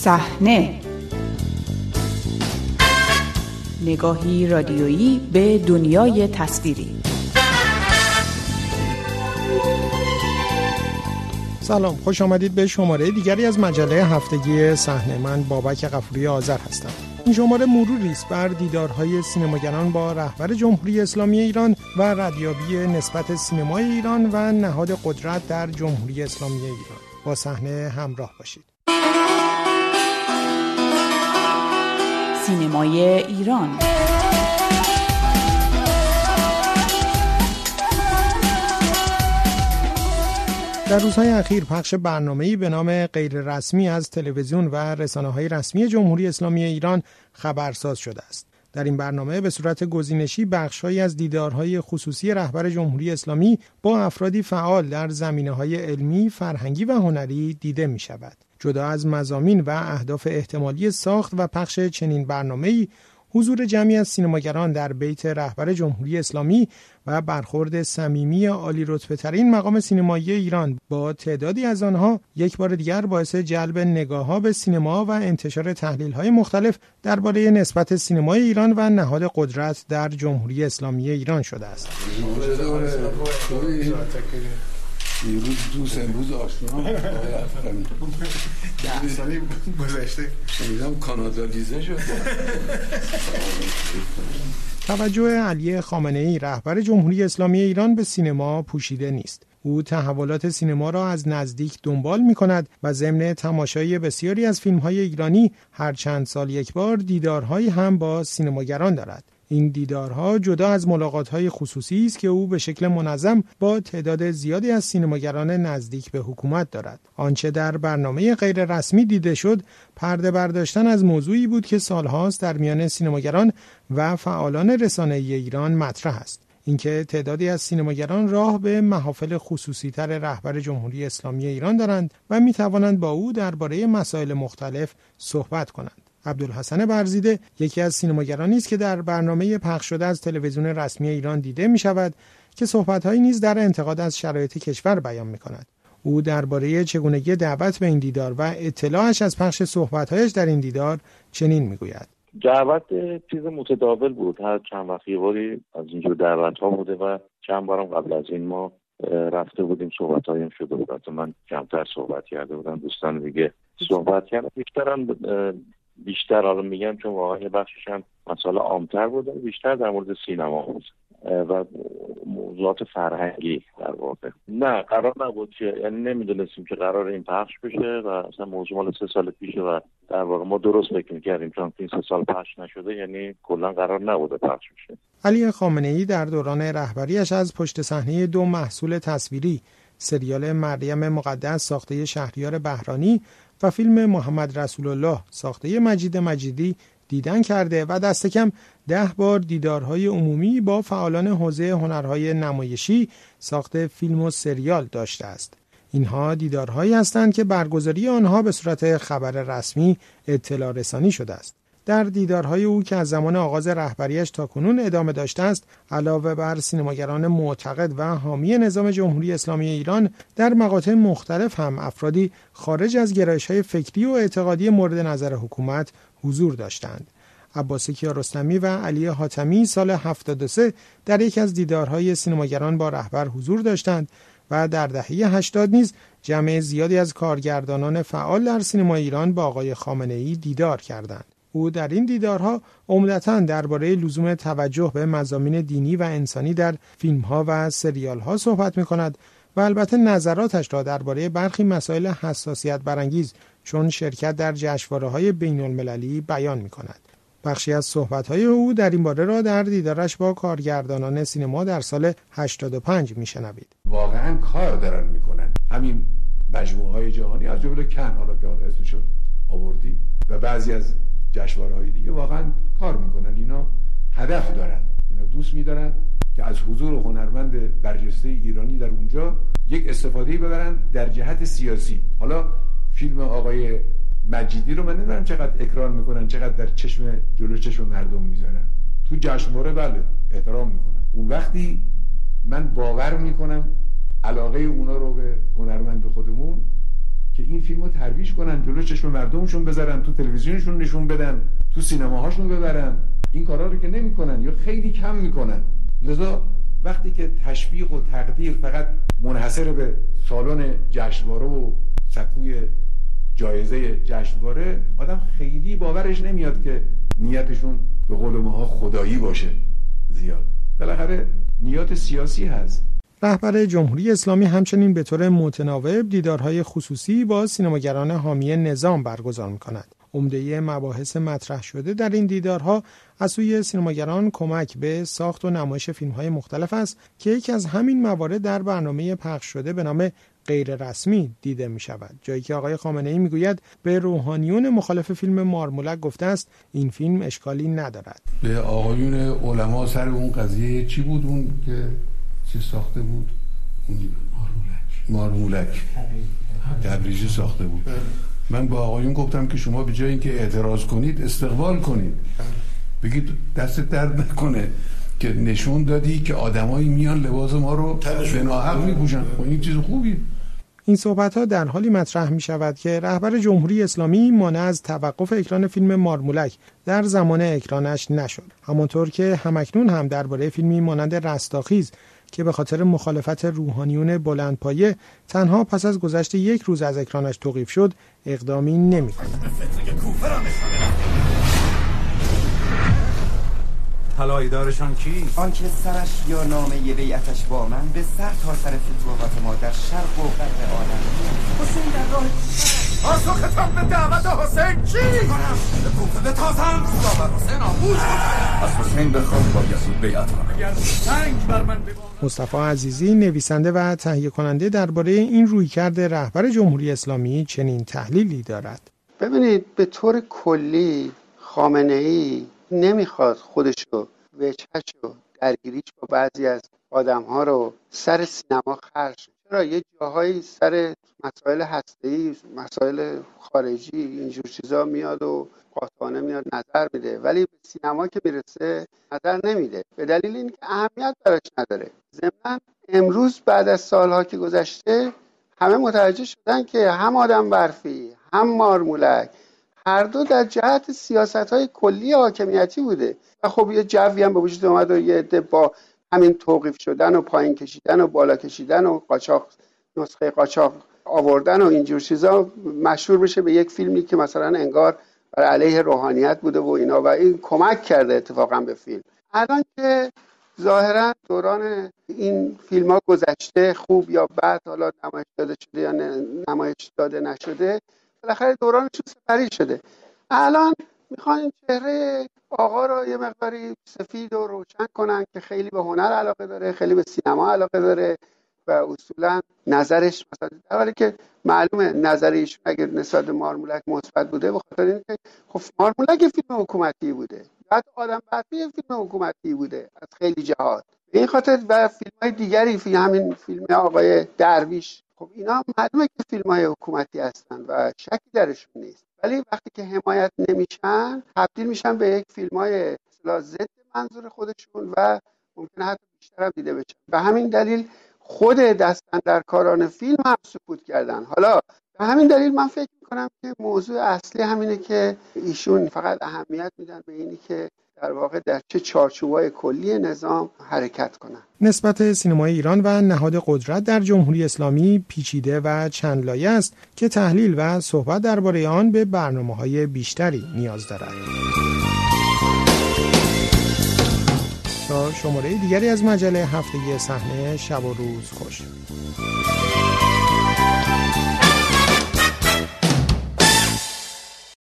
صحنه. نگاهی رادیویی به دنیای تصویری. سلام خوش آمدید به شماره دیگری از مجله هفتگی صحنه. من بابک قفوری آذر هستم. این شماره مروری است بر دیدارهای سینماگران با رهبر جمهوری اسلامی ایران و ردیابی نسبت سینمای ایران و نهاد قدرت در جمهوری اسلامی ایران. با صحنه همراه باشید. سینمای ایران در روزهای اخیر پخش برنامه‌ای به نام غیر رسمی از تلویزیون و رسانه های رسمی جمهوری اسلامی ایران خبرساز شده است. در این برنامه به صورت گزینشی بخشهایی از دیدارهای خصوصی رهبر جمهوری اسلامی با افرادی فعال در زمینه های علمی، فرهنگی و هنری دیده می شود. جدا از مزامین و اهداف احتمالی ساخت و پخش چنین برنامه‌ای حضور جمعی از سینماگران در بیت رهبر جمهوری اسلامی و برخورد صمیمی عالی رتبه ترین مقام سینمایی ایران با تعدادی از آنها یک بار دیگر باعث جلب نگاه ها به سینما و انتشار تحلیل های مختلف درباره نسبت سینمای ایران و نهاد قدرت در جمهوری اسلامی ایران شده است. دیروز دوست امروز آشنا ده سالی گذشته. شنیدم کانادا لیزه شد توجه علی خامنه ای رهبر جمهوری اسلامی ایران به سینما پوشیده نیست. او تحولات سینما را از نزدیک دنبال می کند و ضمن تماشای بسیاری از فیلم های ایرانی هر چند سال یک بار دیدارهایی هم با سینماگران دارد. این دیدارها جدا از ملاقات‌های خصوصی است که او به شکل منظم با تعداد زیادی از سینماگران نزدیک به حکومت دارد. آنچه در برنامه غیر رسمی دیده شد، پرده برداشتن از موضوعی بود که سالهاست در میان سینماگران و فعالان رسانه ایران مطرح است. اینکه تعدادی از سینماگران راه به محافل خصوصی تر رهبر جمهوری اسلامی ایران دارند و می توانند با او درباره مسائل مختلف صحبت کنند. عبدالحسن برزیده یکی از سینماگرانی است که در برنامه پخش شده از تلویزیون رسمی ایران دیده می شود که صحبتهایی نیز در انتقاد از شرایط کشور بیان می کند. او درباره چگونگی دعوت به این دیدار و اطلاعش از پخش صحبتهایش در این دیدار چنین می‌گوید. دعوت چیز متداول بود. هر چند وقت باری از اینجور دعوت ها بوده و چند بارم قبل از این ما رفته بودیم صحبت هایم شده بود. من کمتر صحبت کرده بودم دوستان دیگه صحبت کردم بیشترم بیشتر حالا میگم چون واقعا یه بخشش هم مسئله عامتر بوده بیشتر در مورد سینما بود و موضوعات فرهنگی در واقع. نه قرار نبود که یعنی نمی‌دونستیم که قرار این پخش بشه و اصلا موضوع مال سه سال پیشه و در واقع ما درست فکر می‌کردیم چون این سه سال پخش نشده یعنی کلا قرار نبوده پخش بشه. علی خامنه ای در دوران رهبریش از پشت صحنه دو محصول تصویری سریال مریم مقدس ساخته شهریار بهرانی و فیلم محمد رسول الله ساخته مجید مجیدی دیدن کرده و دست کم ده بار دیدارهای عمومی با فعالان حوزه هنرهای نمایشی ساخت فیلم و سریال داشته است. اینها دیدارهایی هستند که برگزاری آنها به صورت خبر رسمی اطلاع رسانی شده است. در دیدارهای او که از زمان آغاز رهبریش تا کنون ادامه داشته است علاوه بر سینماگران معتقد و حامی نظام جمهوری اسلامی ایران در مقاطع مختلف هم افرادی خارج از گرایش های فکری و اعتقادی مورد نظر حکومت حضور داشتند عباس کیارستمی و علی حاتمی سال 73 در یکی از دیدارهای سینماگران با رهبر حضور داشتند و در دهه 80 نیز جمع زیادی از کارگردانان فعال در سینما ایران با آقای خامنه ای دیدار کردند. او در این دیدارها عمدتا درباره لزوم توجه به مزامین دینی و انسانی در فیلمها و سریالها صحبت می کند و البته نظراتش را درباره برخی مسائل حساسیت برانگیز چون شرکت در جشنواره های بین المللی بیان می کند. بخشی از صحبت‌های او در این باره را در دیدارش با کارگردانان سینما در سال 85 میشنوید. واقعا کار دارن می‌کنن. همین مجموعه های جهانی از جمله کن حالا که اسمش آوردی و بعضی از جشنواره های دیگه واقعا کار می‌کنن. اینا هدف دارن. اینا دوست میدارن که از حضور هنرمند برجسته ایرانی در اونجا یک استفاده ببرن در جهت سیاسی. حالا فیلم آقای مجیدی رو من نمی‌دونم چقدر اکران می‌کنن چقدر در چشم جلو چشم مردم می‌ذارن. تو جشنواره بله احترام می‌کنن. اون وقتی من باور می‌کنم علاقه اونا رو به هنرمند خودمون که این فیلم رو ترویج کنن جلو چشم مردمشون بذارن تو تلویزیونشون نشون بدن تو سینماهاشون ببرن. این کارا رو که نمی‌کنن یا خیلی کم می‌کنن. لذا وقتی که تشویق و تقدیر فقط منحصر به سالن جشنواره و سکوی جایزه جشنواره آدم خیلی باورش نمیاد که نیتشون به قول ماها خدایی باشه زیاد. بالاخره نیات سیاسی هست. رهبر جمهوری اسلامی همچنین به طور متناوب دیدارهای خصوصی با سینماگران حامی نظام برگزار می کند. عمده مباحث مطرح شده در این دیدارها از سوی سینماگران کمک به ساخت و نمایش فیلم های مختلف است که یکی از همین موارد در برنامه پخش شده به نام غیر رسمی دیده می شود جایی که آقای خامنه ای می گوید به روحانیون مخالف فیلم مارمولک گفته است این فیلم اشکالی ندارد به آقایون علما سر اون قضیه چی بود اون که چی ساخته بود؟ اون مارمولک. مارمولک. تبریزی. ساخته بود. من با آقایون گفتم که شما به جای اینکه اعتراض کنید استقبال کنید. بگید دست درد نکنه که نشون دادی که آدمایی میان لباس ما رو به ناحق میپوشن. خب این چیز خوبی این صحبت ها در حالی مطرح می شود که رهبر جمهوری اسلامی مانع از توقف اکران فیلم مارمولک در زمان اکرانش نشد همانطور که همکنون هم درباره فیلمی مانند رستاخیز که به خاطر مخالفت روحانیون بلندپایه تنها پس از گذشت یک روز از اکرانش توقیف شد اقدامی نمی کند. طلایدارشان کی؟ آنکه سرش یا نامه بیعتش با من به سر تا سر فتوحات ما در شرق و غرب عالم. حسین در راه پاسختان به دعوت حسین چی؟ کنم به کوفه تازم. داور حسین آموز از حسین بخوام با یزید بیعت کنم. اگر سنگ بر من مصطفی عزیزی نویسنده و تهیه کننده درباره این رویکرد رهبر جمهوری اسلامی چنین تحلیلی دارد. ببینید به طور کلی خامنه ای نمی‌خواد خودشو وچهشو درگیریش با بعضی از آدم ها رو سر سینما خرج چرا؟ یه جاهایی سر مسائل هسته‌ای مسائل خارجی اینجور چیزا میاد و قاطعانه میاد نظر میده. ولی به سینما که می‌رسه نظر نمیده. به دلیل اینکه اهمیت براش نداره. ضمنا امروز بعد از سالها که گذشته همه متوجه شدن که هم آدم برفی هم مارمولک هر دو در جهت سیاست های کلی حاکمیتی بوده. و خب یه جوی هم به وجود اومد و یه عده با همین توقیف شدن و پایین کشیدن و بالا کشیدن و قاچاق نسخه قاچاق آوردن و اینجور چیزا مشهور بشه به یک فیلمی که مثلا انگار بر علیه روحانیت بوده و اینا. و این کمک کرده اتفاقا به فیلم. الان که ظاهرا دوران این فیلم ها گذشته خوب یا بد حالا نمایش داده شده یا نمایش داده نشده بالاخره دورانشون سپری شده. الان می‌خوان چهره آقا رو یه مقداری سفید و روشن کنن که خیلی به هنر علاقه داره خیلی به سینما علاقه داره و اصولا نظرش مثلا در حالی که معلومه نظر اگر نسبت به مارمولک مثبت بوده به خاطر اینکه خب مارمولک فیلم حکومتی بوده. بعد آدم برفی فیلم حکومتی بوده از خیلی جهات. این خاطر و فیلم های دیگری فیلم همین فیلم آقای درویش خب اینا معلومه که فیلم های حکومتی هستن و شکی درشون نیست. ولی وقتی که حمایت نمیشن تبدیل میشن به یک فیلم های ضد منظور خودشون و ممکنه حتی بیشتر هم دیده بشن. به همین دلیل خود دستن در کاران فیلم هم سکوت کردن. حالا به همین دلیل من فکر می‌کنم که موضوع اصلی همینه که ایشون فقط اهمیت میدن به اینی که در واقع در چه چارچوبای کلی نظام حرکت کنند نسبت سینمای ایران و نهاد قدرت در جمهوری اسلامی پیچیده و چند لایه است که تحلیل و صحبت درباره آن به برنامه های بیشتری نیاز دارد. تا شماره دیگری از مجله هفتگی صحنه شب و روز خوش